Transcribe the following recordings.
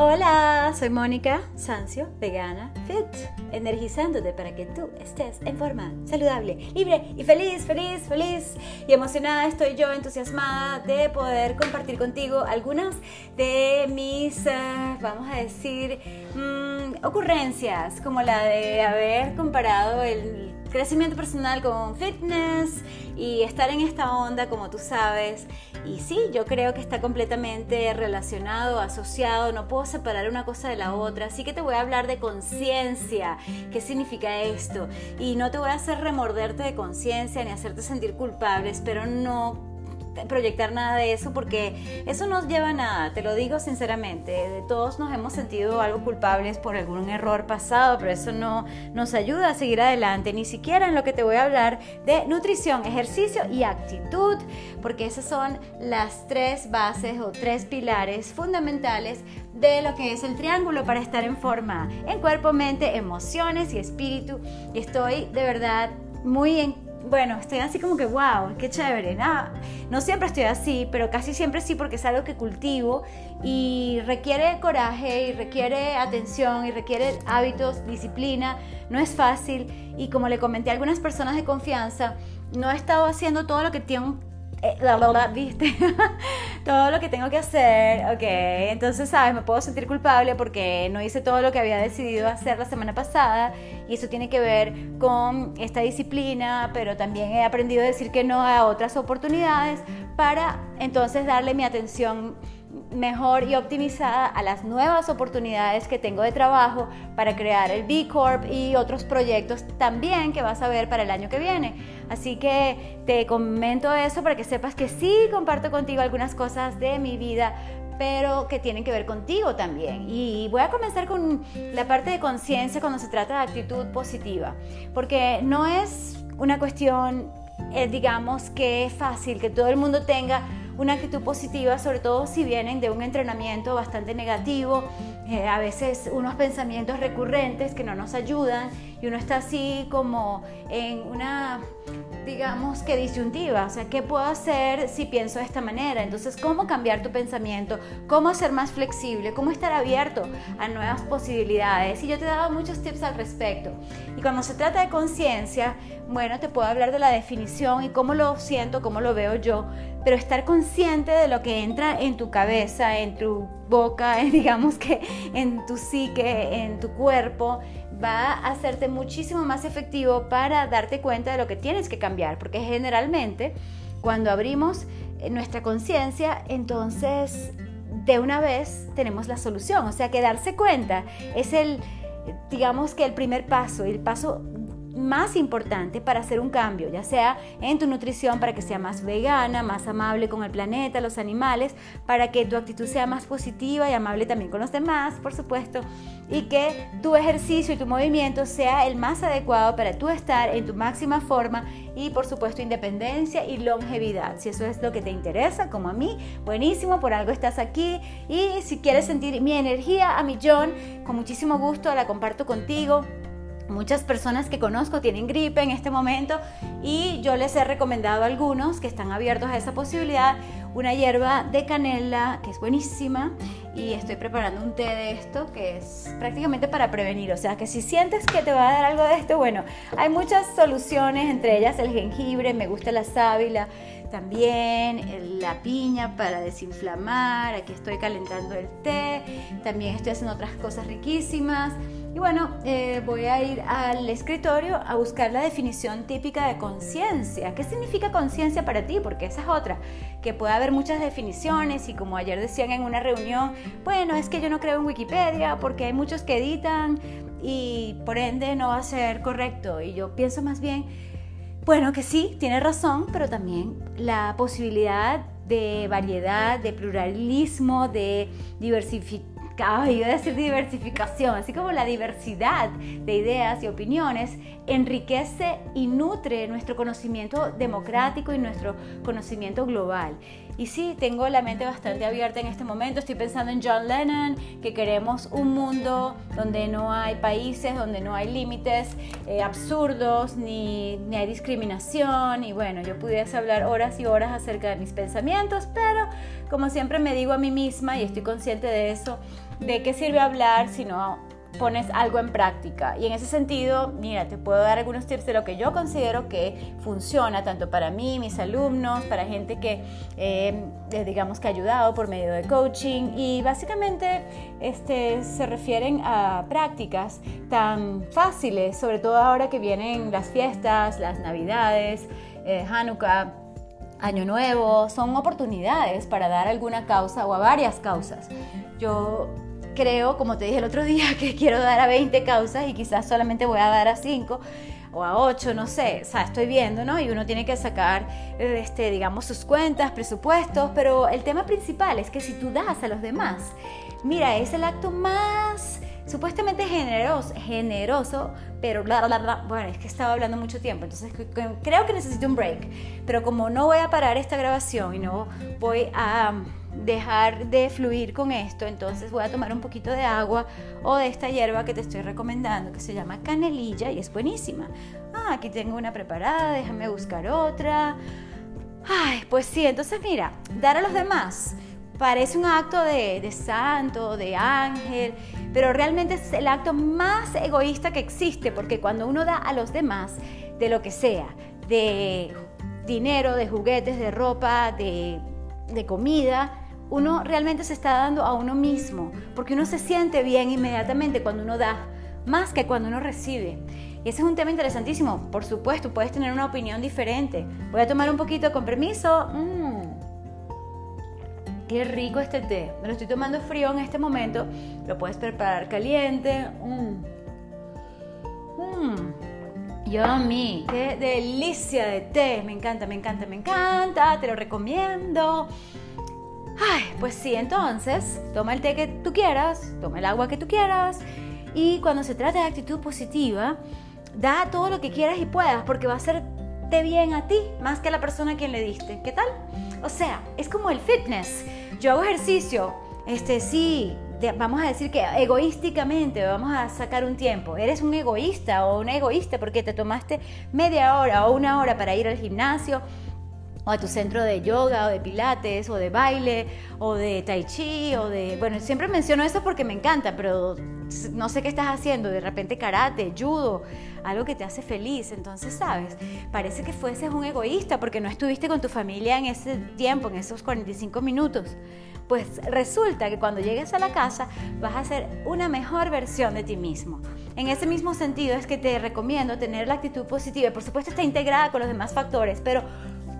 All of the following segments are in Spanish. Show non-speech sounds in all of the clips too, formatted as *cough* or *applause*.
Hola, soy Mónica Sancio, vegana, fit, energizándote para que tú estés en forma saludable, libre y feliz, feliz, feliz. Y emocionada estoy yo, entusiasmada de poder compartir contigo algunas de mis, eh, vamos a decir, mm, ocurrencias, como la de haber comparado el crecimiento personal con fitness y estar en esta onda, como tú sabes. Y sí, yo creo que está completamente relacionado, asociado, no puedo separar una cosa de la otra. Así que te voy a hablar de conciencia, qué significa esto. Y no te voy a hacer remorderte de conciencia ni hacerte sentir culpable, espero no proyectar nada de eso porque eso no lleva a nada, te lo digo sinceramente. Todos nos hemos sentido algo culpables por algún error pasado, pero eso no nos ayuda a seguir adelante, ni siquiera en lo que te voy a hablar de nutrición, ejercicio y actitud, porque esas son las tres bases o tres pilares fundamentales de lo que es el triángulo para estar en forma en cuerpo, mente, emociones y espíritu. Y estoy de verdad muy en bueno, estoy así como que, wow, qué chévere. Nada, no siempre estoy así, pero casi siempre sí porque es algo que cultivo y requiere coraje y requiere atención y requiere hábitos, disciplina. No es fácil y como le comenté a algunas personas de confianza, no he estado haciendo todo lo que tengo eh, la, la, ¿viste? *laughs* todo lo que tengo que hacer, ok, entonces, ¿sabes? Me puedo sentir culpable porque no hice todo lo que había decidido hacer la semana pasada y eso tiene que ver con esta disciplina, pero también he aprendido a decir que no a otras oportunidades para entonces darle mi atención mejor y optimizada a las nuevas oportunidades que tengo de trabajo para crear el B Corp y otros proyectos también que vas a ver para el año que viene. Así que te comento eso para que sepas que sí comparto contigo algunas cosas de mi vida pero que tienen que ver contigo también. Y voy a comenzar con la parte de conciencia cuando se trata de actitud positiva, porque no es una cuestión, eh, digamos, que es fácil que todo el mundo tenga una actitud positiva, sobre todo si vienen de un entrenamiento bastante negativo, eh, a veces unos pensamientos recurrentes que no nos ayudan y uno está así como en una, digamos que disyuntiva, o sea, ¿qué puedo hacer si pienso de esta manera? Entonces, ¿cómo cambiar tu pensamiento? ¿Cómo ser más flexible? ¿Cómo estar abierto a nuevas posibilidades? Y yo te dado muchos tips al respecto. Y cuando se trata de conciencia, bueno, te puedo hablar de la definición y cómo lo siento, cómo lo veo yo, pero estar consciente de lo que entra en tu cabeza, en tu boca, *laughs* digamos que en tu psique, en tu cuerpo, va a hacerte muchísimo más efectivo para darte cuenta de lo que tienes que cambiar, porque generalmente cuando abrimos eh, nuestra conciencia, entonces de una vez tenemos la solución, o sea que darse cuenta es el, digamos que el primer paso, el paso más importante para hacer un cambio, ya sea en tu nutrición para que sea más vegana, más amable con el planeta, los animales, para que tu actitud sea más positiva y amable también con los demás, por supuesto, y que tu ejercicio y tu movimiento sea el más adecuado para tú estar en tu máxima forma y por supuesto independencia y longevidad. Si eso es lo que te interesa, como a mí, buenísimo, por algo estás aquí y si quieres sentir mi energía a millón, con muchísimo gusto la comparto contigo. Muchas personas que conozco tienen gripe en este momento y yo les he recomendado a algunos que están abiertos a esa posibilidad una hierba de canela que es buenísima y estoy preparando un té de esto que es prácticamente para prevenir. O sea que si sientes que te va a dar algo de esto, bueno, hay muchas soluciones, entre ellas el jengibre, me gusta la sábila, también la piña para desinflamar, aquí estoy calentando el té, también estoy haciendo otras cosas riquísimas. Y bueno, eh, voy a ir al escritorio a buscar la definición típica de conciencia. ¿Qué significa conciencia para ti? Porque esa es otra, que puede haber muchas definiciones y como ayer decían en una reunión, bueno, es que yo no creo en Wikipedia porque hay muchos que editan y por ende no va a ser correcto. Y yo pienso más bien, bueno, que sí, tiene razón, pero también la posibilidad de variedad, de pluralismo, de diversificación iba a decir diversificación, así como la diversidad de ideas y opiniones enriquece y nutre nuestro conocimiento democrático y nuestro conocimiento global. Y sí, tengo la mente bastante abierta en este momento. Estoy pensando en John Lennon, que queremos un mundo donde no hay países, donde no hay límites eh, absurdos, ni, ni hay discriminación. Y bueno, yo pudiese hablar horas y horas acerca de mis pensamientos, pero como siempre me digo a mí misma, y estoy consciente de eso, de qué sirve hablar si no pones algo en práctica. Y en ese sentido, mira, te puedo dar algunos tips de lo que yo considero que funciona tanto para mí, mis alumnos, para gente que, eh, eh, digamos, que ha ayudado por medio de coaching. Y básicamente este, se refieren a prácticas tan fáciles, sobre todo ahora que vienen las fiestas, las navidades, eh, Hanukkah. Año Nuevo, son oportunidades para dar alguna causa o a varias causas. Yo creo, como te dije el otro día, *laughs* que quiero dar a 20 causas y quizás solamente voy a dar a 5 o a 8, no sé, o sea, estoy viendo, ¿no? Y uno tiene que sacar, este, digamos, sus cuentas, presupuestos, pero el tema principal es que si tú das a los demás, mira, es el acto más supuestamente generoso, generoso, pero bla, bla, bla, bueno, es que estaba hablando mucho tiempo, entonces creo que necesito un break, pero como no voy a parar esta grabación y no voy a dejar de fluir con esto, entonces voy a tomar un poquito de agua o de esta hierba que te estoy recomendando, que se llama canelilla y es buenísima. Ah, aquí tengo una preparada, déjame buscar otra. Ay, pues sí, entonces mira, dar a los demás parece un acto de, de santo, de ángel, pero realmente es el acto más egoísta que existe, porque cuando uno da a los demás de lo que sea, de dinero, de juguetes, de ropa, de, de comida, uno realmente se está dando a uno mismo, porque uno se siente bien inmediatamente cuando uno da, más que cuando uno recibe. Y ese es un tema interesantísimo. Por supuesto, puedes tener una opinión diferente. Voy a tomar un poquito con permiso. Mm. Qué rico este té. Me lo estoy tomando frío en este momento. Lo puedes preparar caliente. Mmm. Mmm. Yummy, qué delicia de té. Me encanta, me encanta, me encanta. Te lo recomiendo. Ay, pues sí, entonces, toma el té que tú quieras, toma el agua que tú quieras y cuando se trata de actitud positiva, da todo lo que quieras y puedas porque va a hacerte bien a ti más que a la persona a quien le diste. ¿Qué tal? O sea, es como el fitness. Yo hago ejercicio, este sí, vamos a decir que egoísticamente vamos a sacar un tiempo. Eres un egoísta o una egoísta porque te tomaste media hora o una hora para ir al gimnasio o a tu centro de yoga o de pilates o de baile o de tai chi o de... Bueno, siempre menciono eso porque me encanta, pero no sé qué estás haciendo, de repente karate, judo, algo que te hace feliz. Entonces, ¿sabes? Parece que fueses un egoísta porque no estuviste con tu familia en ese tiempo, en esos 45 minutos. Pues resulta que cuando llegues a la casa vas a ser una mejor versión de ti mismo. En ese mismo sentido es que te recomiendo tener la actitud positiva. Por supuesto está integrada con los demás factores, pero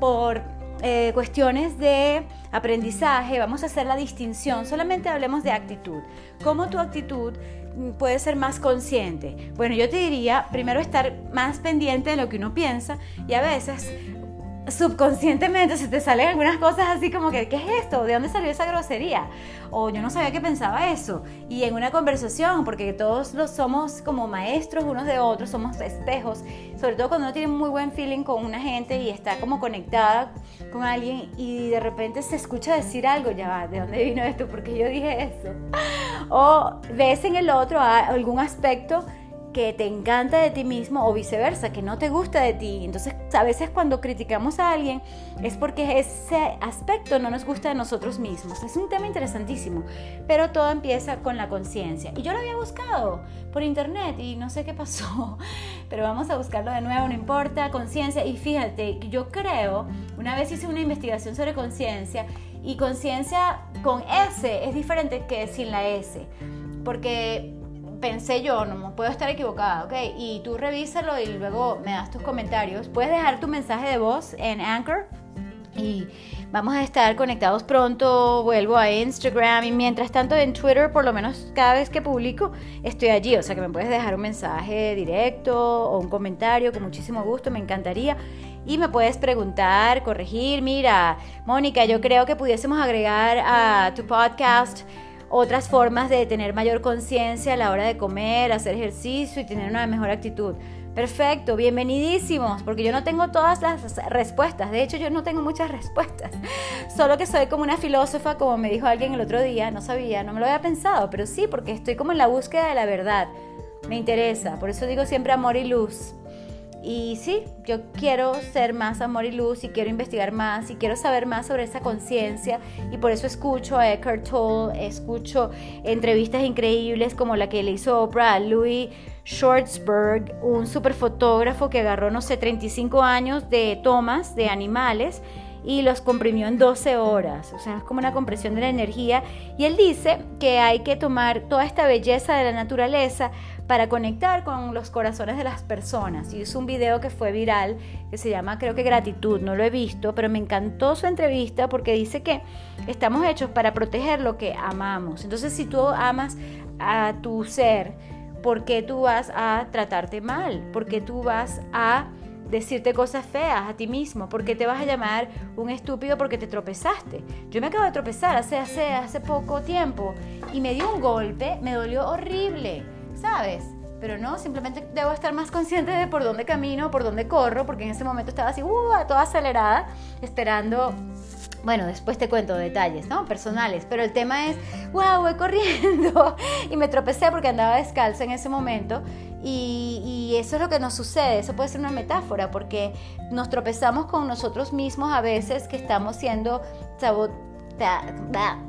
por eh, cuestiones de aprendizaje, vamos a hacer la distinción, solamente hablemos de actitud. ¿Cómo tu actitud puede ser más consciente? Bueno, yo te diría, primero estar más pendiente de lo que uno piensa y a veces subconscientemente se te salen algunas cosas así como que, ¿qué es esto? ¿De dónde salió esa grosería? O yo no sabía que pensaba eso. Y en una conversación, porque todos los somos como maestros unos de otros, somos espejos, sobre todo cuando uno tiene muy buen feeling con una gente y está como conectada con alguien y de repente se escucha decir algo, ya va, ¿de dónde vino esto? Porque yo dije eso. O ves en el otro algún aspecto que te encanta de ti mismo o viceversa, que no te gusta de ti. Entonces, a veces cuando criticamos a alguien es porque ese aspecto no nos gusta de nosotros mismos. Es un tema interesantísimo, pero todo empieza con la conciencia. Y yo lo había buscado por internet y no sé qué pasó, *laughs* pero vamos a buscarlo de nuevo, no importa, conciencia. Y fíjate, yo creo, una vez hice una investigación sobre conciencia y conciencia con S es diferente que sin la S, porque pensé yo, no puedo estar equivocada, ¿ok? Y tú revísalo y luego me das tus comentarios. Puedes dejar tu mensaje de voz en Anchor y vamos a estar conectados pronto. Vuelvo a Instagram y mientras tanto en Twitter, por lo menos cada vez que publico, estoy allí. O sea que me puedes dejar un mensaje directo o un comentario con muchísimo gusto, me encantaría. Y me puedes preguntar, corregir, mira, Mónica, yo creo que pudiésemos agregar a tu podcast otras formas de tener mayor conciencia a la hora de comer, hacer ejercicio y tener una mejor actitud. Perfecto, bienvenidísimos, porque yo no tengo todas las respuestas, de hecho yo no tengo muchas *laughs* respuestas, solo que soy como una filósofa, como me dijo alguien el otro día, no sabía, no me lo había pensado, pero sí, porque estoy como en la búsqueda de la verdad, me interesa, por eso digo siempre amor y luz. Y sí, yo quiero ser más amor y luz y quiero investigar más y quiero saber más sobre esa conciencia y por eso escucho a Eckhart Tolle, escucho entrevistas increíbles como la que le hizo Oprah a Louis Schwartzberg, un superfotógrafo que agarró, no sé, 35 años de tomas de animales y los comprimió en 12 horas. O sea, es como una compresión de la energía. Y él dice que hay que tomar toda esta belleza de la naturaleza para conectar con los corazones de las personas. Y hizo un video que fue viral que se llama creo que gratitud, no lo he visto, pero me encantó su entrevista porque dice que estamos hechos para proteger lo que amamos. Entonces si tú amas a tu ser, ¿por qué tú vas a tratarte mal? ¿Por qué tú vas a decirte cosas feas a ti mismo, porque te vas a llamar un estúpido porque te tropezaste. Yo me acabo de tropezar hace, hace, hace poco tiempo y me dio un golpe, me dolió horrible, ¿sabes? Pero no, simplemente debo estar más consciente de por dónde camino, por dónde corro, porque en ese momento estaba así, uh, toda acelerada, esperando bueno, después te cuento detalles, ¿no? Personales, pero el tema es, wow, voy corriendo *laughs* y me tropecé porque andaba descalza en ese momento y, eso es lo que nos sucede, eso puede ser una metáfora, porque nos tropezamos con nosotros mismos a veces que estamos siendo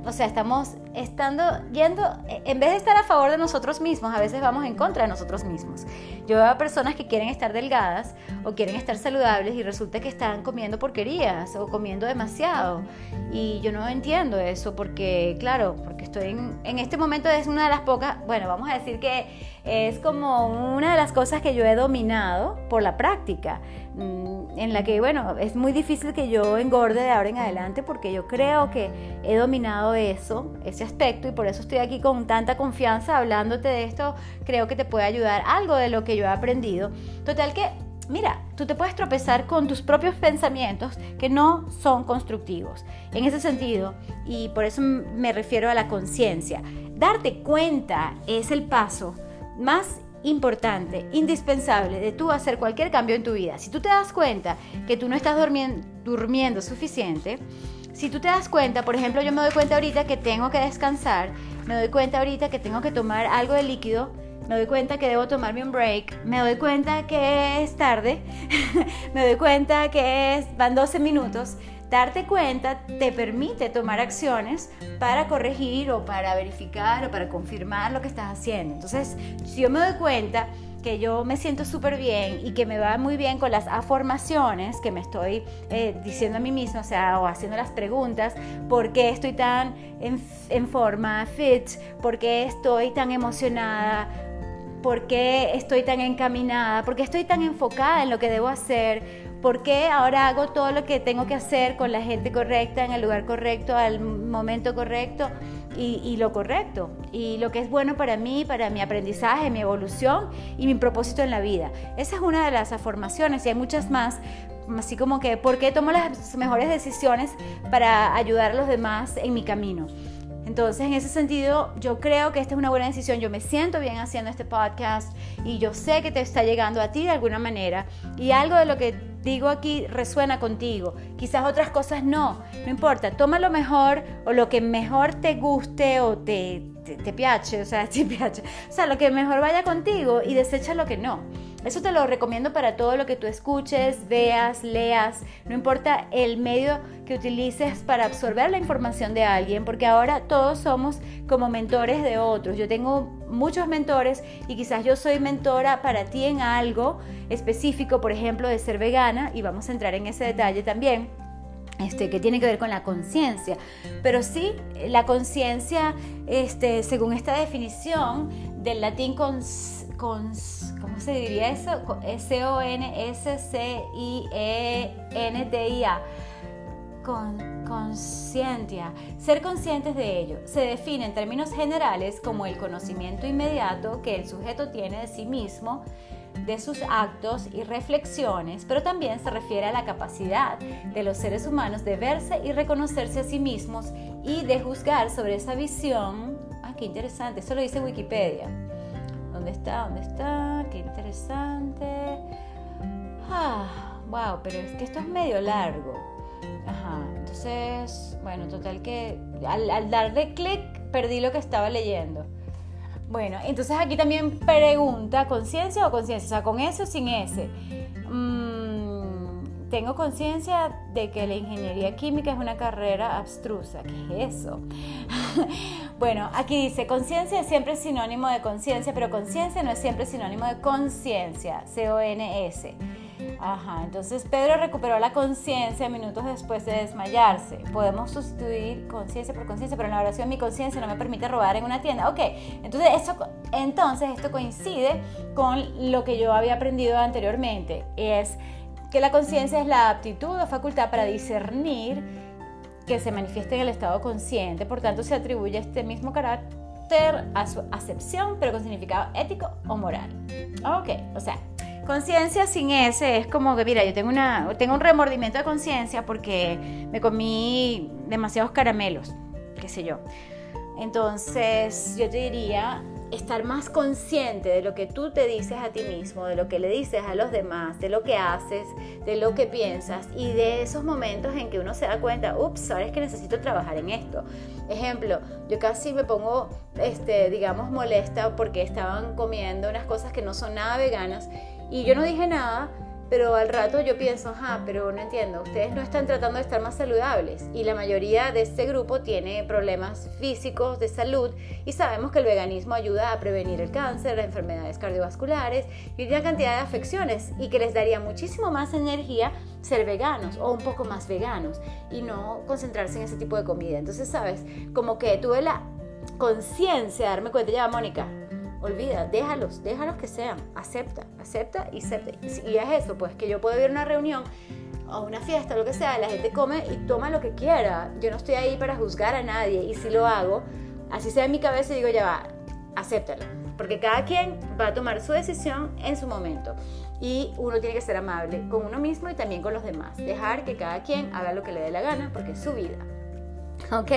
o sea, estamos estando yendo, en vez de estar a favor de nosotros mismos, a veces vamos en contra de nosotros mismos. Yo veo a personas que quieren estar delgadas o quieren estar saludables y resulta que están comiendo porquerías o comiendo demasiado. Y yo no entiendo eso porque, claro, porque estoy en, en este momento es una de las pocas, bueno, vamos a decir que es como una de las cosas que yo he dominado por la práctica, mm, en la que, bueno, es muy difícil que yo engorde de ahora en adelante porque yo creo que he dominado eso, ese aspecto, y por eso estoy aquí con tanta confianza hablándote de esto, creo que te puede ayudar algo de lo que yo he aprendido. Total que mira, tú te puedes tropezar con tus propios pensamientos que no son constructivos. En ese sentido, y por eso me refiero a la conciencia, darte cuenta es el paso más importante, indispensable de tú hacer cualquier cambio en tu vida. Si tú te das cuenta que tú no estás durmiendo, suficiente, si tú te das cuenta, por ejemplo, yo me doy cuenta ahorita que tengo que descansar, me doy cuenta ahorita que tengo que tomar algo de líquido, me doy cuenta que debo tomarme un break, me doy cuenta que es tarde, *laughs* me doy cuenta que es, van 12 minutos, Darte cuenta te permite tomar acciones para corregir o para verificar o para confirmar lo que estás haciendo. Entonces, si yo me doy cuenta que yo me siento súper bien y que me va muy bien con las afirmaciones que me estoy eh, diciendo a mí misma, o sea, o haciendo las preguntas, ¿por qué estoy tan en, en forma fit? ¿Por qué estoy tan emocionada? ¿Por qué estoy tan encaminada? ¿Por qué estoy tan enfocada en lo que debo hacer? ¿Por qué ahora hago todo lo que tengo que hacer con la gente correcta, en el lugar correcto, al momento correcto y, lo correcto? Y lo que es bueno para mí, para mi aprendizaje, mi evolución y mi propósito en la vida. Esa es una de las afirmaciones y hay muchas más, así como que, ¿por qué tomo las mejores decisiones para ayudar a los demás en mi camino? Entonces, en ese sentido, yo creo que esta es una buena decisión. Yo me siento bien haciendo este podcast y yo sé que te está llegando a ti de alguna manera y algo de lo que digo aquí resuena contigo. Quizás otras cosas no. No importa. Toma lo mejor o lo que mejor te guste o te, te, piache, o sea, *laughs* te piache. O sea, lo que mejor vaya contigo y desecha lo que no. Eso te lo recomiendo para todo lo que tú escuches, veas, leas, no importa el medio que utilices para absorber la información de alguien, porque ahora todos somos como mentores de otros. Yo tengo muchos mentores y quizás yo soy mentora para ti en algo específico, por ejemplo, de ser vegana, y vamos a entrar en ese detalle también. Este, que tiene que ver con la conciencia. Pero sí, la conciencia, este, según esta definición del latín cons, ¿cómo se diría eso? S-O-N-S-C-I-E-N-T-I-A. Con, conscientia. Ser conscientes de ello se define en términos generales como el conocimiento inmediato que el sujeto tiene de sí mismo de sus actos y reflexiones, pero también se refiere a la capacidad de los seres humanos de verse y reconocerse a sí mismos y de juzgar sobre esa visión. Ah, qué interesante, eso lo dice Wikipedia. ¿Dónde está? ¿Dónde está? Qué interesante. Ah, wow, pero es que esto es medio largo. Ajá, entonces, bueno, total que al, darle clic perdí lo que estaba leyendo. Bueno, entonces aquí también pregunta, ¿conciencia o conciencia? O sea, ¿con S o sin S? Mm, tengo conciencia de que la ingeniería química es una carrera abstrusa. ¿Qué es eso? *laughs* bueno, aquí dice, conciencia es siempre sinónimo de conciencia, pero conciencia no es siempre sinónimo de conciencia, C-O-N-S. Ajá, entonces Pedro recuperó la conciencia minutos después de desmayarse. Podemos sustituir conciencia por conciencia, pero en la oración mi conciencia no me permite robar en una tienda. Ok, entonces, eso, entonces esto coincide con lo que yo había aprendido anteriormente. Es que la conciencia es la aptitud o facultad para discernir que se manifiesta en el estado consciente, por tanto se atribuye este mismo carácter a su acepción, pero con significado ético o moral. Ok, o sea, Conciencia sin ese es como que, mira, yo tengo, una, tengo un remordimiento de conciencia porque me comí demasiados caramelos, qué sé yo. Entonces, yo te diría estar más consciente de lo que tú te dices a ti mismo, de lo que le dices a los demás, de lo que haces, de lo que piensas y de esos momentos en que uno se da cuenta, ups, ahora es que necesito trabajar en esto. Ejemplo, yo casi me pongo, este, digamos, molesta porque estaban comiendo unas cosas que no son nada veganas y yo no dije nada, pero al rato yo pienso, ajá, pero no entiendo, ustedes no están tratando de estar más saludables y la mayoría de este grupo tiene problemas físicos de salud y sabemos que el veganismo ayuda a prevenir el cáncer, enfermedades cardiovasculares y una cantidad de afecciones y que les daría muchísimo más energía ser veganos o un poco más veganos y no concentrarse en ese tipo de comida. Entonces, sabes, como que tuve la conciencia de darme cuenta, ya, Mónica, olvida, déjalos, déjalos que sean, acepta, acepta y acepta. Y es eso, pues que yo puedo ir a una reunión a una fiesta, lo que sea, la gente come y toma lo que quiera. Yo no estoy ahí para juzgar a nadie y si lo hago, así sea en mi cabeza y digo, ya va, acéptalo. Porque cada quien va a tomar su decisión en su momento. Y uno tiene que ser amable con uno mismo y también con los demás. Dejar que cada quien haga lo que le dé la gana porque es su vida. ¿Ok?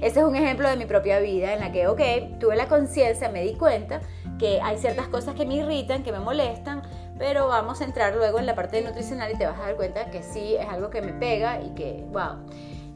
Ese es un ejemplo de mi propia vida en la que, ok, tuve la conciencia, me di cuenta que hay ciertas cosas que me irritan, que me molestan, pero vamos a entrar luego en la parte nutricional y te vas a dar cuenta que sí es algo que me pega y que, wow.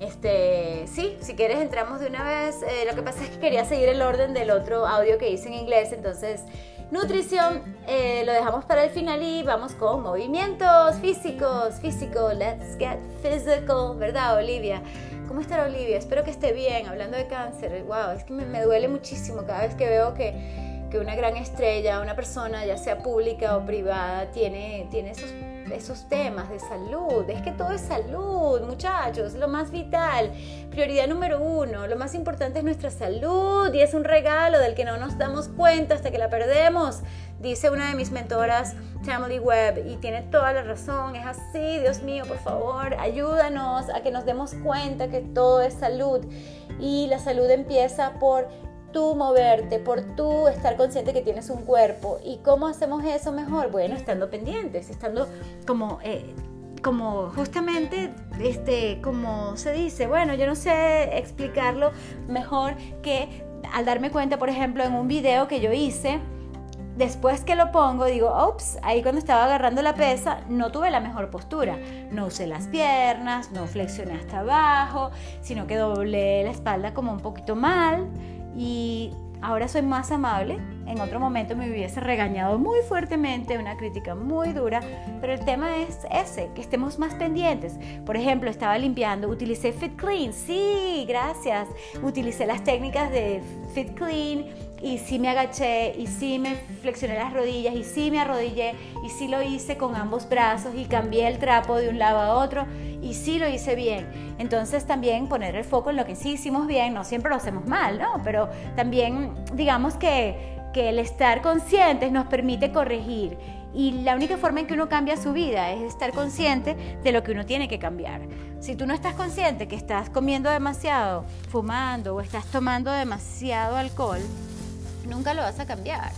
Este, sí, si quieres entramos de una vez. Eh, lo que pasa es que quería seguir el orden del otro audio que hice en inglés, entonces nutrición eh, lo dejamos para el final y vamos con movimientos físicos, físico, let's get physical, ¿verdad Olivia? ¿Cómo está Olivia? Espero que esté bien, hablando de cáncer. Wow, es que me, duele muchísimo cada vez que veo que, que, una gran estrella, una persona, ya sea pública o privada, tiene, tiene esos, esos temas de salud. Es que todo es salud, muchachos, lo más vital. Prioridad número uno, lo más importante es nuestra salud y es un regalo del que no nos damos cuenta hasta que la perdemos dice una de mis mentoras, Family Web, y tiene toda la razón, es así, Dios mío, por favor, ayúdanos a que nos demos cuenta que todo es salud. Y la salud empieza por tú moverte, por tú estar consciente que tienes un cuerpo. ¿Y cómo hacemos eso mejor? Bueno, estando pendientes, estando como... Eh, como justamente, este, como se dice, bueno, yo no sé explicarlo mejor que al darme cuenta, por ejemplo, en un video que yo hice, después que lo pongo, digo, ups, ahí cuando estaba agarrando la pesa, no tuve la mejor postura. No usé las piernas, no flexioné hasta abajo, sino que doblé la espalda como un poquito mal y ahora soy más amable. En otro momento me hubiese regañado muy fuertemente, una crítica muy dura, pero el tema es ese, que estemos más pendientes. Por ejemplo, estaba limpiando, utilicé Fit Clean, sí, gracias. Utilicé las técnicas de Fit Clean y sí me agaché y sí me flexioné las rodillas y sí me arrodillé y sí lo hice con ambos brazos y cambié el trapo de un lado a otro y sí lo hice bien. Entonces también poner el foco en lo que sí hicimos bien, no siempre lo hacemos mal, ¿no? Pero también digamos que, que el estar conscientes nos permite corregir y la única forma en que uno cambia su vida es estar consciente de lo que uno tiene que cambiar. Si tú no estás consciente que estás comiendo demasiado, fumando o estás tomando demasiado alcohol, nunca lo vas a cambiar.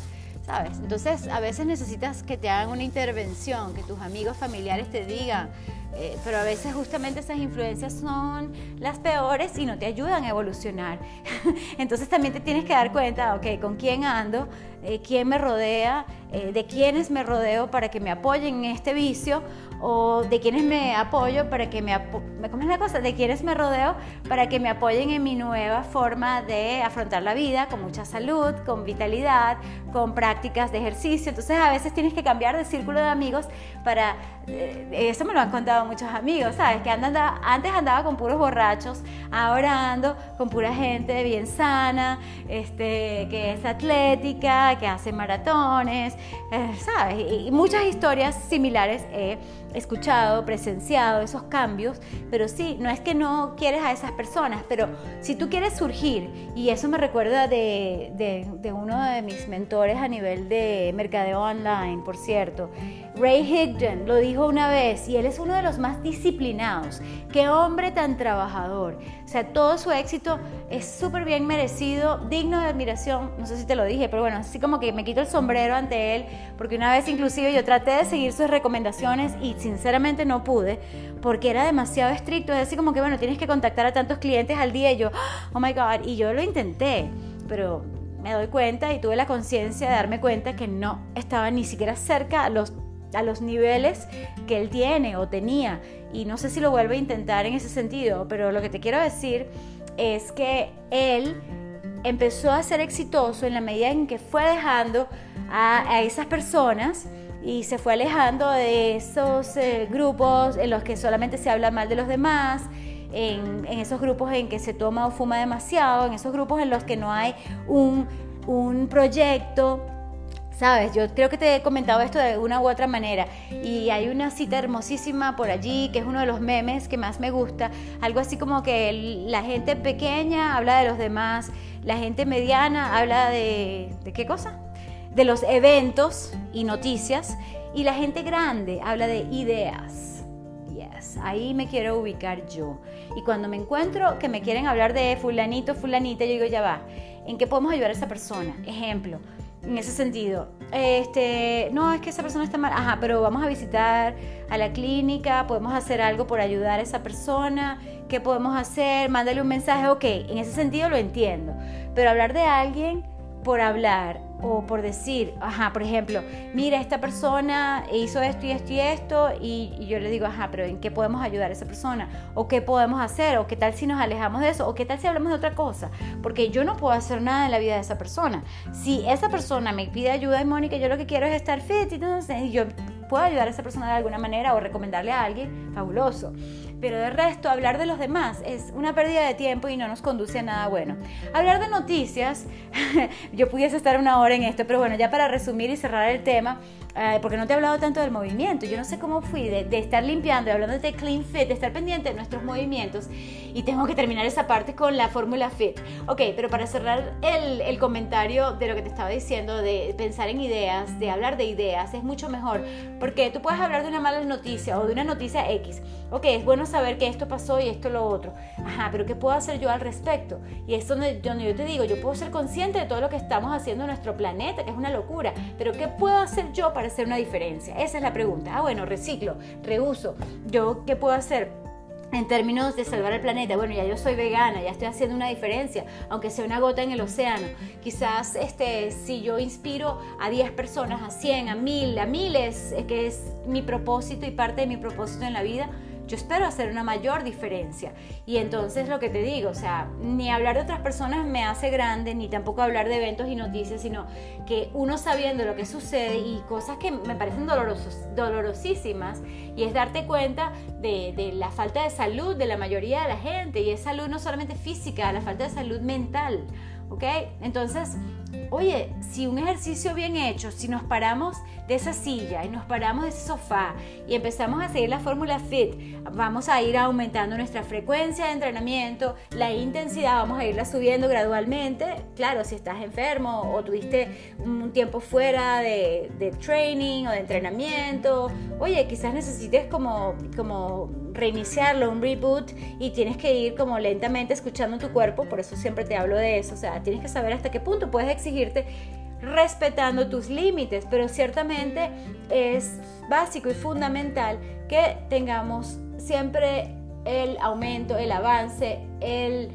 ¿Sabes? Entonces a veces necesitas que te hagan una intervención, que tus amigos familiares te digan, eh, pero a veces justamente esas influencias son las peores y no te ayudan a evolucionar. *laughs* Entonces también te tienes que dar cuenta, ok, con quién ando, eh, quién me rodea, eh, de quiénes me rodeo para que me apoyen en este vicio o de quiénes me apoyo para que me, ¿me comes la cosa? De quiénes me rodeo para que me apoyen en mi nueva forma de afrontar la vida con mucha salud, con vitalidad, con prácticas de ejercicio. Entonces a veces tienes que cambiar de círculo de amigos para... Eh, eso me lo han contado muchos amigos, ¿sabes? Que antes andaba con puros borrachos, ahora ando con pura gente bien sana, este, que es atlética, que hace maratones, eh, ¿sabes? Y muchas historias similares he escuchado, presenciado esos cambios, pero sí, no es que no quieres a esas personas, pero si tú quieres surgir, y eso me recuerda de, de, de uno de mis mentores a nivel de mercadeo online, por cierto, Ray Higdon lo dijo una vez, y él es uno de los más disciplinados, qué hombre tan trabajador, o sea, todo su éxito es súper bien merecido, digno de admiración, no sé si te lo dije, pero bueno, así como que me quito el sombrero ante él, porque una vez inclusive yo traté de seguir sus recomendaciones y sinceramente no pude, porque era demasiado estricto, es así como que, bueno, tienes que contactar a tantos clientes al día. Y yo, oh my god, y yo lo intenté, pero me doy cuenta y tuve la conciencia de darme cuenta que no estaba ni siquiera cerca los, a los niveles que él tiene o tenía. Y no sé si lo vuelvo a intentar en ese sentido, pero lo que te quiero decir es que él empezó a ser exitoso en la medida en que fue dejando a, esas personas y se fue alejando de esos eh, grupos en los que solamente se habla mal de los demás, en, esos grupos en que se toma o fuma demasiado, en esos grupos en los que no hay un, un proyecto Sabes, yo creo que te he comentado esto de una u otra manera y hay una cita hermosísima por allí que es uno de los memes que más me gusta, algo así como que la gente pequeña habla de los demás, la gente mediana habla de ¿de qué cosa? De los eventos y noticias y la gente grande habla de ideas ahí me quiero ubicar yo. Y cuando me encuentro que me quieren hablar de fulanito, fulanita, yo digo, ya va, ¿en qué podemos ayudar a esa persona? Ejemplo, en ese sentido, este, no, es que esa persona está mal, ajá, pero vamos a visitar a la clínica, podemos hacer algo por ayudar a esa persona, ¿qué podemos hacer? Mándale un mensaje, ok, en ese sentido lo entiendo, pero hablar de alguien por hablar o por decir, ajá, por ejemplo, mira, esta persona hizo esto y esto y esto, y, yo le digo, ajá, pero ¿en qué podemos ayudar a esa persona? ¿O qué podemos hacer? ¿O qué tal si nos alejamos de eso? ¿O qué tal si hablamos de otra cosa? Porque yo no puedo hacer nada en la vida de esa persona. Si esa persona me pide ayuda y Mónica, yo lo que quiero es estar fit y, entonces, yo puedo ayudar a esa persona de alguna manera o recomendarle a alguien, fabuloso. Pero de resto, hablar de los demás es una pérdida de tiempo y no nos conduce a nada bueno. Hablar de noticias, *laughs* yo pudiese estar una hora en esto, pero bueno, ya para resumir y cerrar el tema, eh, porque no te he hablado tanto del movimiento. Yo no sé cómo fui de, estar limpiando, hablando de clean fit, de estar pendiente de nuestros movimientos y tengo que terminar esa parte con la fórmula fit. Ok, pero para cerrar el, el, comentario de lo que te estaba diciendo, de pensar en ideas, de hablar de ideas, es mucho mejor porque tú puedes hablar de una mala noticia o de una noticia X. Ok, es bueno saber que esto pasó y esto lo otro. Ajá, pero ¿qué puedo hacer yo al respecto? Y es donde, donde yo te digo, yo puedo ser consciente de todo lo que estamos haciendo en nuestro planeta, que es una locura, pero ¿qué puedo hacer yo para hacer una diferencia? Esa es la pregunta. Ah, bueno, reciclo, reuso. ¿Yo qué puedo hacer? en términos de salvar el planeta, bueno, ya yo soy vegana, ya estoy haciendo una diferencia, aunque sea una gota en el océano. Quizás este, si yo inspiro a 10 personas, a 100, a 1000, a miles, que es mi propósito y parte de mi propósito en la vida, yo espero hacer una mayor diferencia. Y entonces lo que te digo, o sea, ni hablar de otras personas me hace grande, ni tampoco hablar de eventos y noticias, sino que uno sabiendo lo que sucede y cosas que me parecen dolorosos, dolorosísimas, y es darte cuenta de, de la falta de salud de la mayoría de la gente, y es salud no solamente física, la falta de salud mental. ¿Ok? Entonces, oye, si un ejercicio bien hecho, si nos paramos de esa silla y nos paramos de ese sofá y empezamos a seguir la fórmula FIT, vamos a ir aumentando nuestra frecuencia de entrenamiento, la intensidad vamos a irla subiendo gradualmente. Claro, si estás enfermo o tuviste un tiempo fuera de, de training o de entrenamiento, oye, quizás necesites como, como reiniciarlo, un reboot y tienes que ir como lentamente escuchando tu cuerpo, por eso siempre te hablo de eso, o sea, tienes que saber hasta qué punto puedes exigirte respetando tus límites, pero ciertamente es básico y fundamental que tengamos siempre el aumento, el avance, el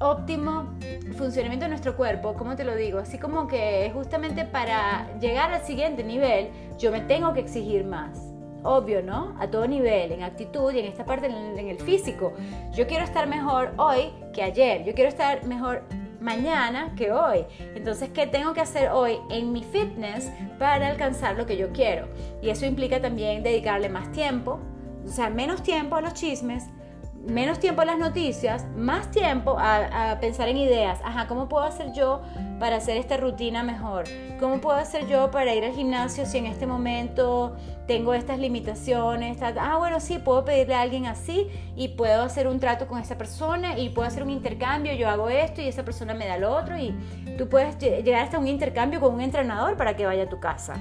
óptimo funcionamiento de nuestro cuerpo, ¿cómo te lo digo? Así como que justamente para llegar al siguiente nivel, yo me tengo que exigir más. Obvio, ¿no? A todo nivel, en actitud y en esta parte, en el físico. Yo quiero estar mejor hoy que ayer. Yo quiero estar mejor mañana que hoy. Entonces, ¿qué tengo que hacer hoy en mi fitness para alcanzar lo que yo quiero? Y eso implica también dedicarle más tiempo, o sea, menos tiempo a los chismes, menos tiempo a las noticias, más tiempo a, pensar en ideas. Ajá, ¿cómo puedo hacer yo para hacer esta rutina mejor? ¿Cómo puedo hacer yo para ir al gimnasio si en este momento tengo estas limitaciones? Ah, bueno, sí, puedo pedirle a alguien así y puedo hacer un trato con esa persona y puedo hacer un intercambio. Yo hago esto y esa persona me da lo otro y tú puedes llegar hasta un intercambio con un entrenador para que vaya a tu casa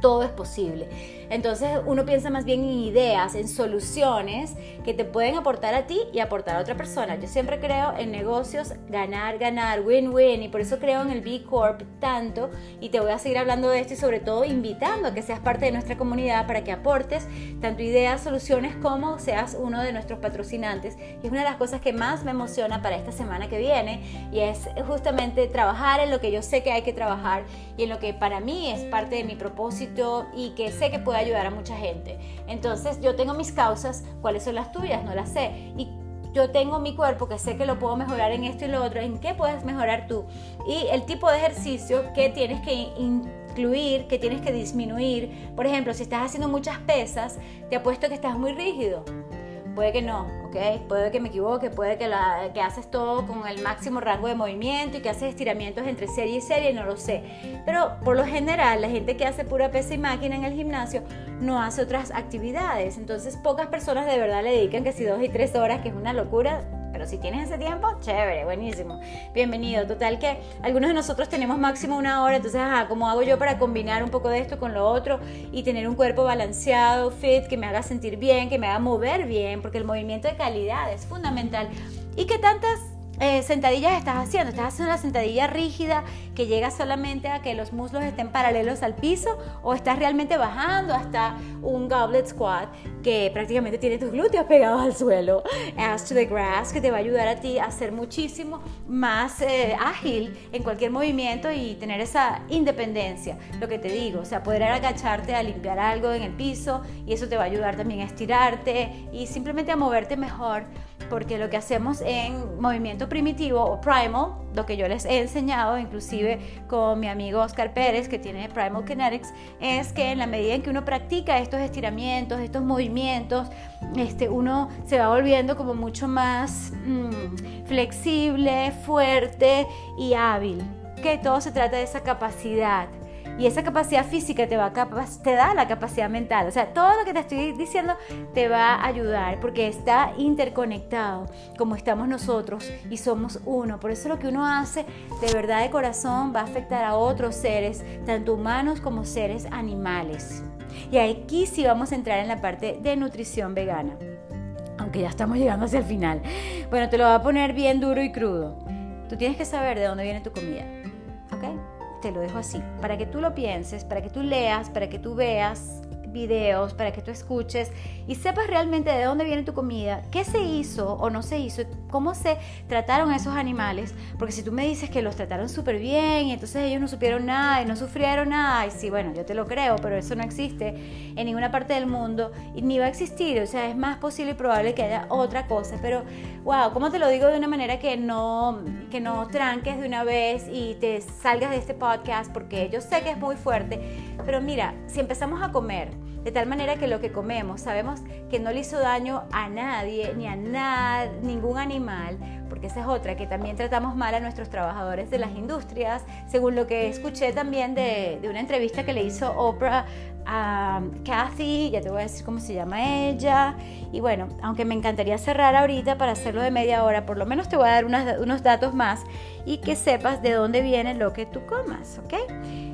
todo es posible. Entonces uno piensa más bien en ideas, en soluciones que te pueden aportar a ti y aportar a otra persona. Yo siempre creo en negocios ganar, ganar, win-win y por eso creo en el B Corp tanto y te voy a seguir hablando de esto y sobre todo invitando a que seas parte de nuestra comunidad para que aportes tanto ideas, soluciones como seas uno de nuestros patrocinantes. Y es una de las cosas que más me emociona para esta semana que viene y es justamente trabajar en lo que yo sé que hay que trabajar y en lo que para mí es parte de mi propósito y que sé que puede ayudar a mucha gente. Entonces yo tengo mis causas, ¿cuáles son las tuyas? No las sé. Y yo tengo mi cuerpo que sé que lo puedo mejorar en esto y lo otro, ¿en qué puedes mejorar tú? Y el tipo de ejercicio que tienes que incluir, que tienes que disminuir. Por ejemplo, si estás haciendo muchas pesas, te apuesto que estás muy rígido puede que no, ¿ok? Puede que me equivoque, puede que, la, que haces todo con el máximo rango de movimiento y que haces estiramientos entre serie y serie, no lo sé. Pero por lo general, la gente que hace pura pesa y máquina en el gimnasio no hace otras actividades. Entonces, pocas personas de verdad le dedican que si dos y tres horas, que es una locura, pero si tienes ese tiempo, chévere, buenísimo. Bienvenido. Total que algunos de nosotros tenemos máximo una hora, entonces, ajá, ¿cómo hago yo para combinar un poco de esto con lo otro y tener un cuerpo balanceado, fit, que me haga sentir bien, que me haga mover bien? Porque el movimiento de calidad es fundamental. ¿Y qué tantas eh, sentadillas estás haciendo? ¿Estás haciendo una sentadilla rígida que llega solamente a que los muslos estén paralelos al piso o estás realmente bajando hasta un goblet squat que prácticamente tiene tus glúteos pegados al suelo? As to the grass que te va a ayudar a ti a ser muchísimo más eh, ágil en cualquier movimiento y tener esa independencia, lo que te digo, o sea, poder agacharte a limpiar algo en el piso y eso te va a ayudar también a estirarte y simplemente a moverte mejor porque lo que hacemos en movimiento primitivo o primal, lo que yo les he enseñado, inclusive con mi amigo Oscar Pérez, que tiene Primal Kinetics, es que en la medida en que uno practica estos estiramientos, estos movimientos, este, uno se va volviendo como mucho más mm, flexible, fuerte y hábil. Que todo se trata de esa capacidad y esa capacidad física te, va te da la capacidad mental. O sea, todo lo que te estoy diciendo te va a ayudar porque está interconectado como estamos nosotros y somos uno. Por eso lo que uno hace de verdad de corazón va a afectar a otros seres, tanto humanos como seres animales. Y aquí sí vamos a entrar en la parte de nutrición vegana. Aunque ya estamos llegando hacia el final. Bueno, te lo voy a poner bien duro y crudo. Tú tienes que saber de dónde viene tu comida. ¿Ok? Te lo dejo así, para que tú lo pienses, para que tú leas, para que tú veas videos, para que tú escuches y sepas realmente de dónde viene tu comida, qué se hizo o no se hizo, cómo se trataron esos animales, porque si tú me dices que los trataron súper bien y entonces ellos no supieron nada y no sufrieron nada, y sí, bueno, yo te lo creo, pero eso no existe en ninguna parte del mundo y ni va a existir, o sea, es más posible y probable que haya otra cosa, pero wow, ¿cómo te lo digo de una manera que no, que no tranques de una vez y te salgas de este podcast? Porque yo sé que es muy fuerte, pero mira, si empezamos a comer, de tal manera que lo que comemos sabemos que no le hizo daño a nadie, ni a nada, ningún animal, porque esa es otra, que también tratamos mal a nuestros trabajadores de las industrias, según lo que escuché también de, de una entrevista que le hizo Oprah a Kathy, ya te voy a decir cómo se llama ella. Y bueno, aunque me encantaría cerrar ahorita para hacerlo de media hora, por lo menos te voy a dar unos datos más y que sepas de dónde viene lo que tú comas, ¿ok?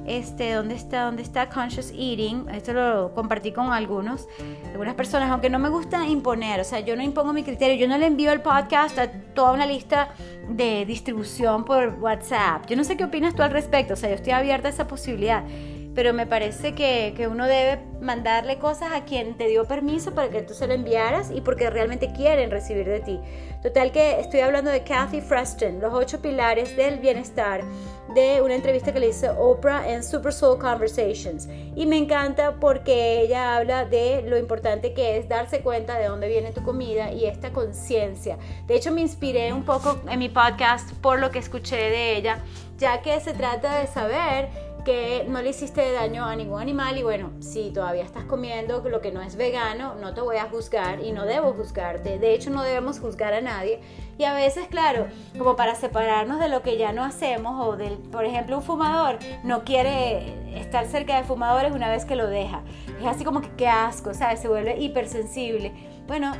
Este, ¿dónde está, dónde está Conscious Eating? Esto lo compartí con algunos, algunas personas, aunque no me gusta imponer, o sea, yo no impongo mi criterio, yo no le envío el podcast a toda una lista de distribución por WhatsApp. Yo no sé qué opinas tú al respecto, o sea, yo estoy abierta a esa posibilidad pero me parece que, que, uno debe mandarle cosas a quien te dio permiso para que tú se lo enviaras y porque realmente quieren recibir de ti. Total que estoy hablando de Kathy Freston, los ocho pilares del bienestar, de una entrevista que le hizo Oprah en Super Soul Conversations. Y me encanta porque ella habla de lo importante que es darse cuenta de dónde viene tu comida y esta conciencia. De hecho, me inspiré un poco en mi podcast por lo que escuché de ella, ya que se trata de saber que no le hiciste daño a ningún animal y bueno, si todavía estás comiendo lo que no es vegano, no te voy a juzgar y no debo juzgarte. De hecho, no debemos juzgar a nadie. Y a veces, claro, como para separarnos de lo que ya no hacemos o del, por ejemplo, un fumador no quiere estar cerca de fumadores una vez que lo deja. Es así como que qué asco, ¿sabes? Se vuelve hipersensible. Bueno,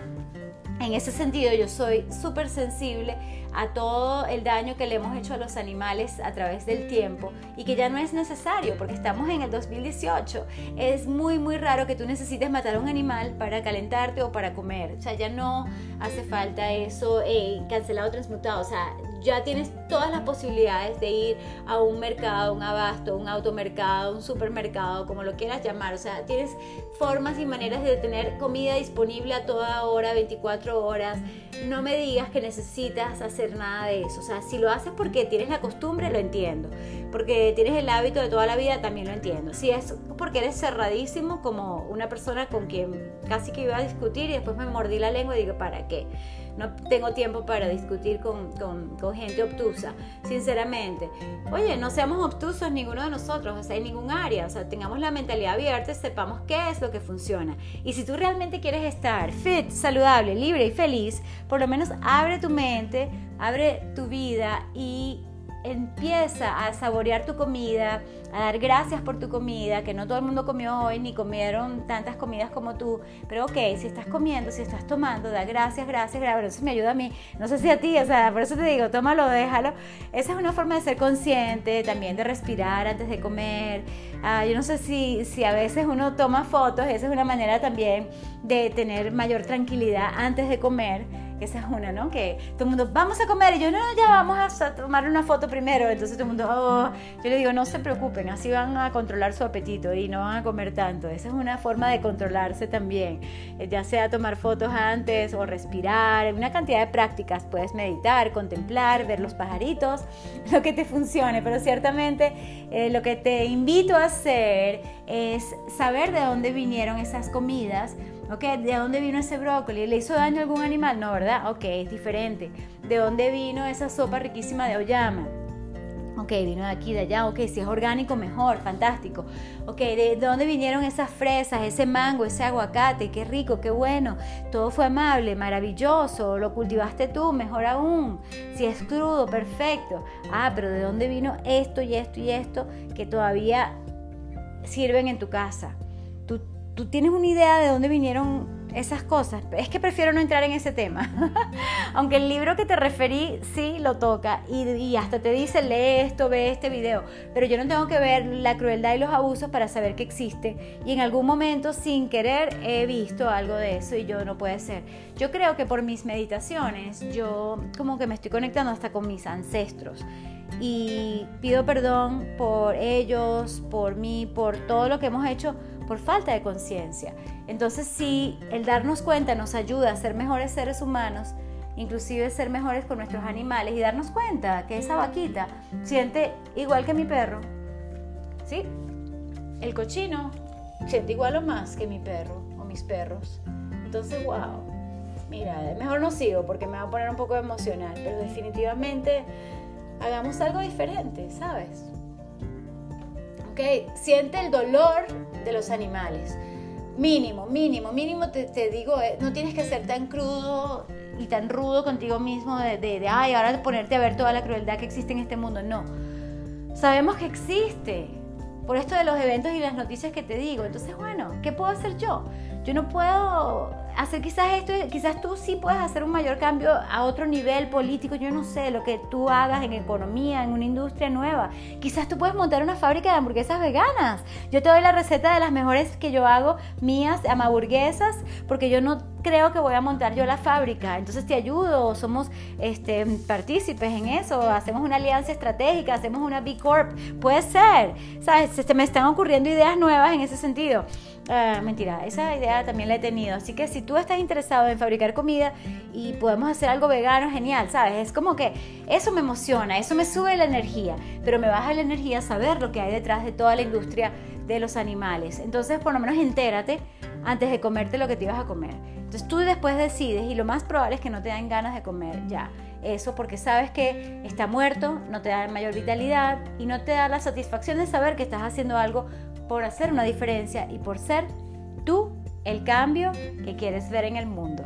en ese sentido yo soy súper sensible a todo el daño que le hemos hecho a los animales a través del tiempo y que ya no es necesario porque estamos en el 2018. Es muy muy raro que tú necesites matar a un animal para calentarte o para comer. O sea, ya no hace falta eso eh, cancelado, transmutado. O sea, ya tienes todas las posibilidades de ir a un mercado, un abasto, un automercado, un supermercado, como lo quieras llamar. O sea, tienes formas y maneras de tener comida disponible a toda hora, 24 horas. No me digas que necesitas hacer nada de eso. O sea, si lo haces porque tienes la costumbre, lo entiendo. Porque tienes el hábito de toda la vida, también lo entiendo. Si es porque eres cerradísimo, como una persona con quien casi que iba a discutir y después me mordí la lengua y digo, ¿para qué? No tengo tiempo para discutir con, gente obtusa, sinceramente. Oye, no seamos obtusos ninguno de nosotros, o sea, en ningún área, o sea, tengamos la mentalidad abierta, sepamos qué es lo que funciona. Y si tú realmente quieres estar fit, saludable, libre y feliz, por lo menos abre tu mente, abre tu vida y empieza a saborear tu comida, a dar gracias por tu comida, que no todo el mundo comió hoy ni comieron tantas comidas como tú, pero ok, si estás comiendo, si estás tomando, da gracias, gracias, gracias, eso me ayuda a mí, no sé si a ti, o sea, por eso te digo, tómalo, déjalo, esa es una forma de ser consciente, también de respirar antes de comer, ah, yo no sé si, si a veces uno toma fotos, esa es una manera también de tener mayor tranquilidad antes de comer, esa es una, ¿no? Que todo el mundo, vamos a comer, y yo, no, ya vamos a tomar una foto primero, entonces todo el mundo, oh. yo le digo, no se preocupen, así van a controlar su apetito y no van a comer tanto, esa es una forma de controlarse también, eh, ya sea tomar fotos antes o respirar, una cantidad de prácticas, puedes meditar, contemplar, ver los pajaritos, *laughs* lo que te funcione, pero ciertamente eh, lo que te invito a hacer es saber de dónde vinieron esas comidas, ¿Ok? ¿De dónde vino ese brócoli? ¿Le hizo daño a algún animal? No, ¿verdad? Ok, es diferente. ¿De dónde vino esa sopa riquísima de oyama? Ok, vino de aquí, de allá. Ok, si es orgánico, mejor, fantástico. Ok, ¿de dónde vinieron esas fresas, ese mango, ese aguacate? Qué rico, qué bueno. Todo fue amable, maravilloso. Lo cultivaste tú, mejor aún. Si es crudo, perfecto. Ah, pero ¿de dónde vino esto y esto y esto que todavía sirven en tu casa? ¿Tú tienes una idea de dónde vinieron esas cosas? Es que prefiero no entrar en ese tema. *laughs* Aunque el libro que te referí sí lo toca y, hasta te dice lee esto, ve este video. Pero yo no tengo que ver la crueldad y los abusos para saber que existe. Y en algún momento sin querer he visto algo de eso y yo no puede ser. Yo creo que por mis meditaciones yo como que me estoy conectando hasta con mis ancestros y pido perdón por ellos, por mí, por todo lo que hemos hecho por falta de conciencia. Entonces si el darnos cuenta nos ayuda a ser mejores seres humanos, inclusive ser mejores con nuestros animales y darnos cuenta que esa vaquita siente igual que mi perro. ¿Sí? El cochino siente igual o más que mi perro o mis perros. Entonces, wow. Mira, mejor no sigo porque me va a poner un poco emocional, pero definitivamente hagamos algo diferente, ¿sabes? ¿Ok? Siente el dolor de los animales. Mínimo, mínimo, mínimo te, digo, eh, no tienes que ser tan crudo y tan rudo contigo mismo de, de, de, ay, ahora ponerte a ver toda la crueldad que existe en este mundo. No. Sabemos que existe. Por esto de los eventos y las noticias que te digo. Entonces, bueno, ¿qué puedo hacer yo? Yo no puedo hacer quizás esto, quizás tú sí puedes hacer un mayor cambio a otro nivel político, yo no sé, lo que tú hagas en economía, en una industria nueva. Quizás tú puedes montar una fábrica de hamburguesas veganas. Yo te doy la receta de las mejores que yo hago, mías, hamburguesas, porque yo no creo que voy a montar yo la fábrica, entonces te ayudo, somos este, partícipes en eso, hacemos una alianza estratégica, hacemos una B Corp, puede ser, ¿sabes? Se me están ocurriendo ideas nuevas en ese sentido. Ah, mentira, esa idea también la he tenido. Así que si tú estás interesado en fabricar comida y podemos hacer algo vegano, genial, ¿sabes? Es como que eso me emociona, eso me sube la energía, pero me baja la energía saber lo que hay detrás de toda la industria de los animales. Entonces, por lo menos entérate antes de comerte lo que te ibas a comer. Entonces tú después decides y lo más probable es que no te den ganas de comer ya eso porque sabes que está muerto, no te da mayor vitalidad y no te da la satisfacción de saber que estás haciendo algo por hacer una diferencia y por ser tú el cambio que quieres ver en el mundo.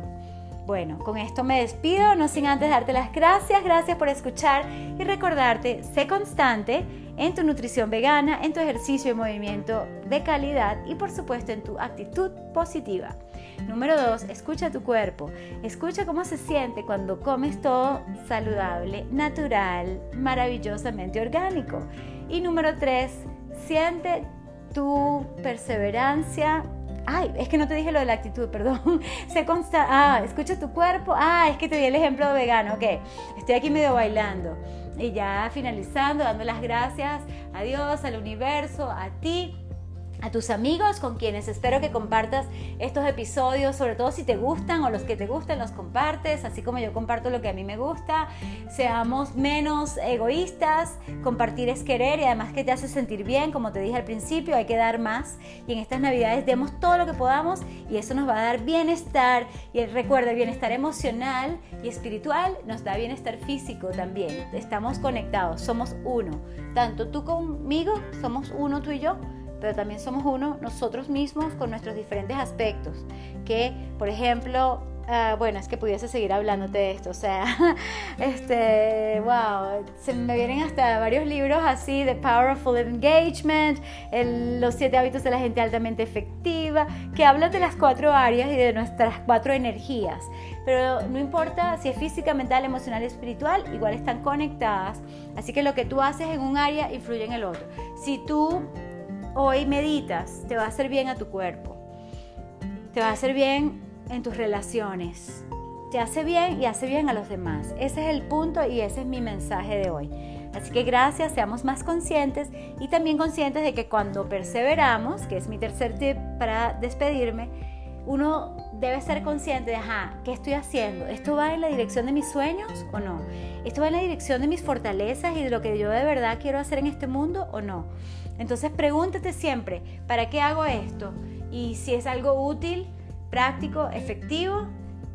Bueno, con esto me despido, no sin antes darte las gracias, gracias por escuchar y recordarte, sé constante en tu nutrición vegana, en tu ejercicio y movimiento de calidad y por supuesto en tu actitud positiva. Número dos, escucha tu cuerpo. Escucha cómo se siente cuando comes todo saludable, natural, maravillosamente orgánico. Y número tres, siente tu perseverancia. Ay, es que no te dije lo de la actitud, perdón. *laughs* Se consta. Ah, escucha tu cuerpo. Ah, es que te di el ejemplo vegano. Ok, estoy aquí medio bailando. Y ya finalizando, dando las gracias a Dios, al universo, a ti a tus amigos con quienes espero que compartas estos episodios, sobre todo si te gustan o los que te gustan los compartes, así como yo comparto lo que a mí me gusta. Seamos menos egoístas, compartir es querer y además que te hace sentir bien, como te dije al principio, hay que dar más y en estas navidades demos todo lo que podamos y eso nos va a dar bienestar y recuerda, bienestar emocional y espiritual nos da bienestar físico también. Estamos conectados, somos uno, tanto tú conmigo, somos uno tú y yo pero también somos uno nosotros mismos con nuestros diferentes aspectos. Que, por ejemplo, ah, bueno, es que pudiese seguir hablándote de esto, o sea, *laughs* este, wow, se me vienen hasta varios libros así de Powerful Engagement, Los siete hábitos de la gente altamente efectiva, que hablan de las cuatro áreas y de nuestras cuatro energías. Pero no importa si es física, mental, emocional, espiritual, igual están conectadas. Así que lo que tú haces en un área influye en el otro. Si tú hoy meditas, te va a hacer bien a tu cuerpo, te va a hacer bien en tus relaciones, te hace bien y hace bien a los demás. Ese es el punto y ese es mi mensaje de hoy. Así que gracias, seamos más conscientes y también conscientes de que cuando perseveramos, que es mi tercer tip para despedirme, uno debe ser consciente de, ajá, ¿qué estoy haciendo? ¿Esto va en la dirección de mis sueños o no? ¿Esto va en la dirección de mis fortalezas y de lo que yo de verdad quiero hacer en este mundo o no? Entonces pregúntate siempre, ¿para qué hago esto? Y si es algo útil, práctico, efectivo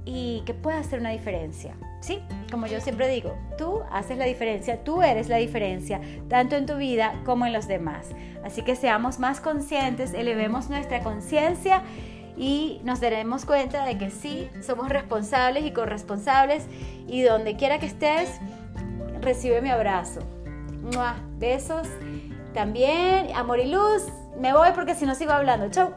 y que pueda hacer una diferencia. ¿Sí? Como yo siempre digo, tú haces la diferencia, tú eres la diferencia, tanto en tu vida como en los demás. Así que seamos más conscientes, elevemos nuestra conciencia y nos daremos cuenta de que sí, somos responsables y corresponsables y donde quiera que estés, recibe mi abrazo. Besos también, amor y luz. Me voy porque si no sigo hablando. Chau.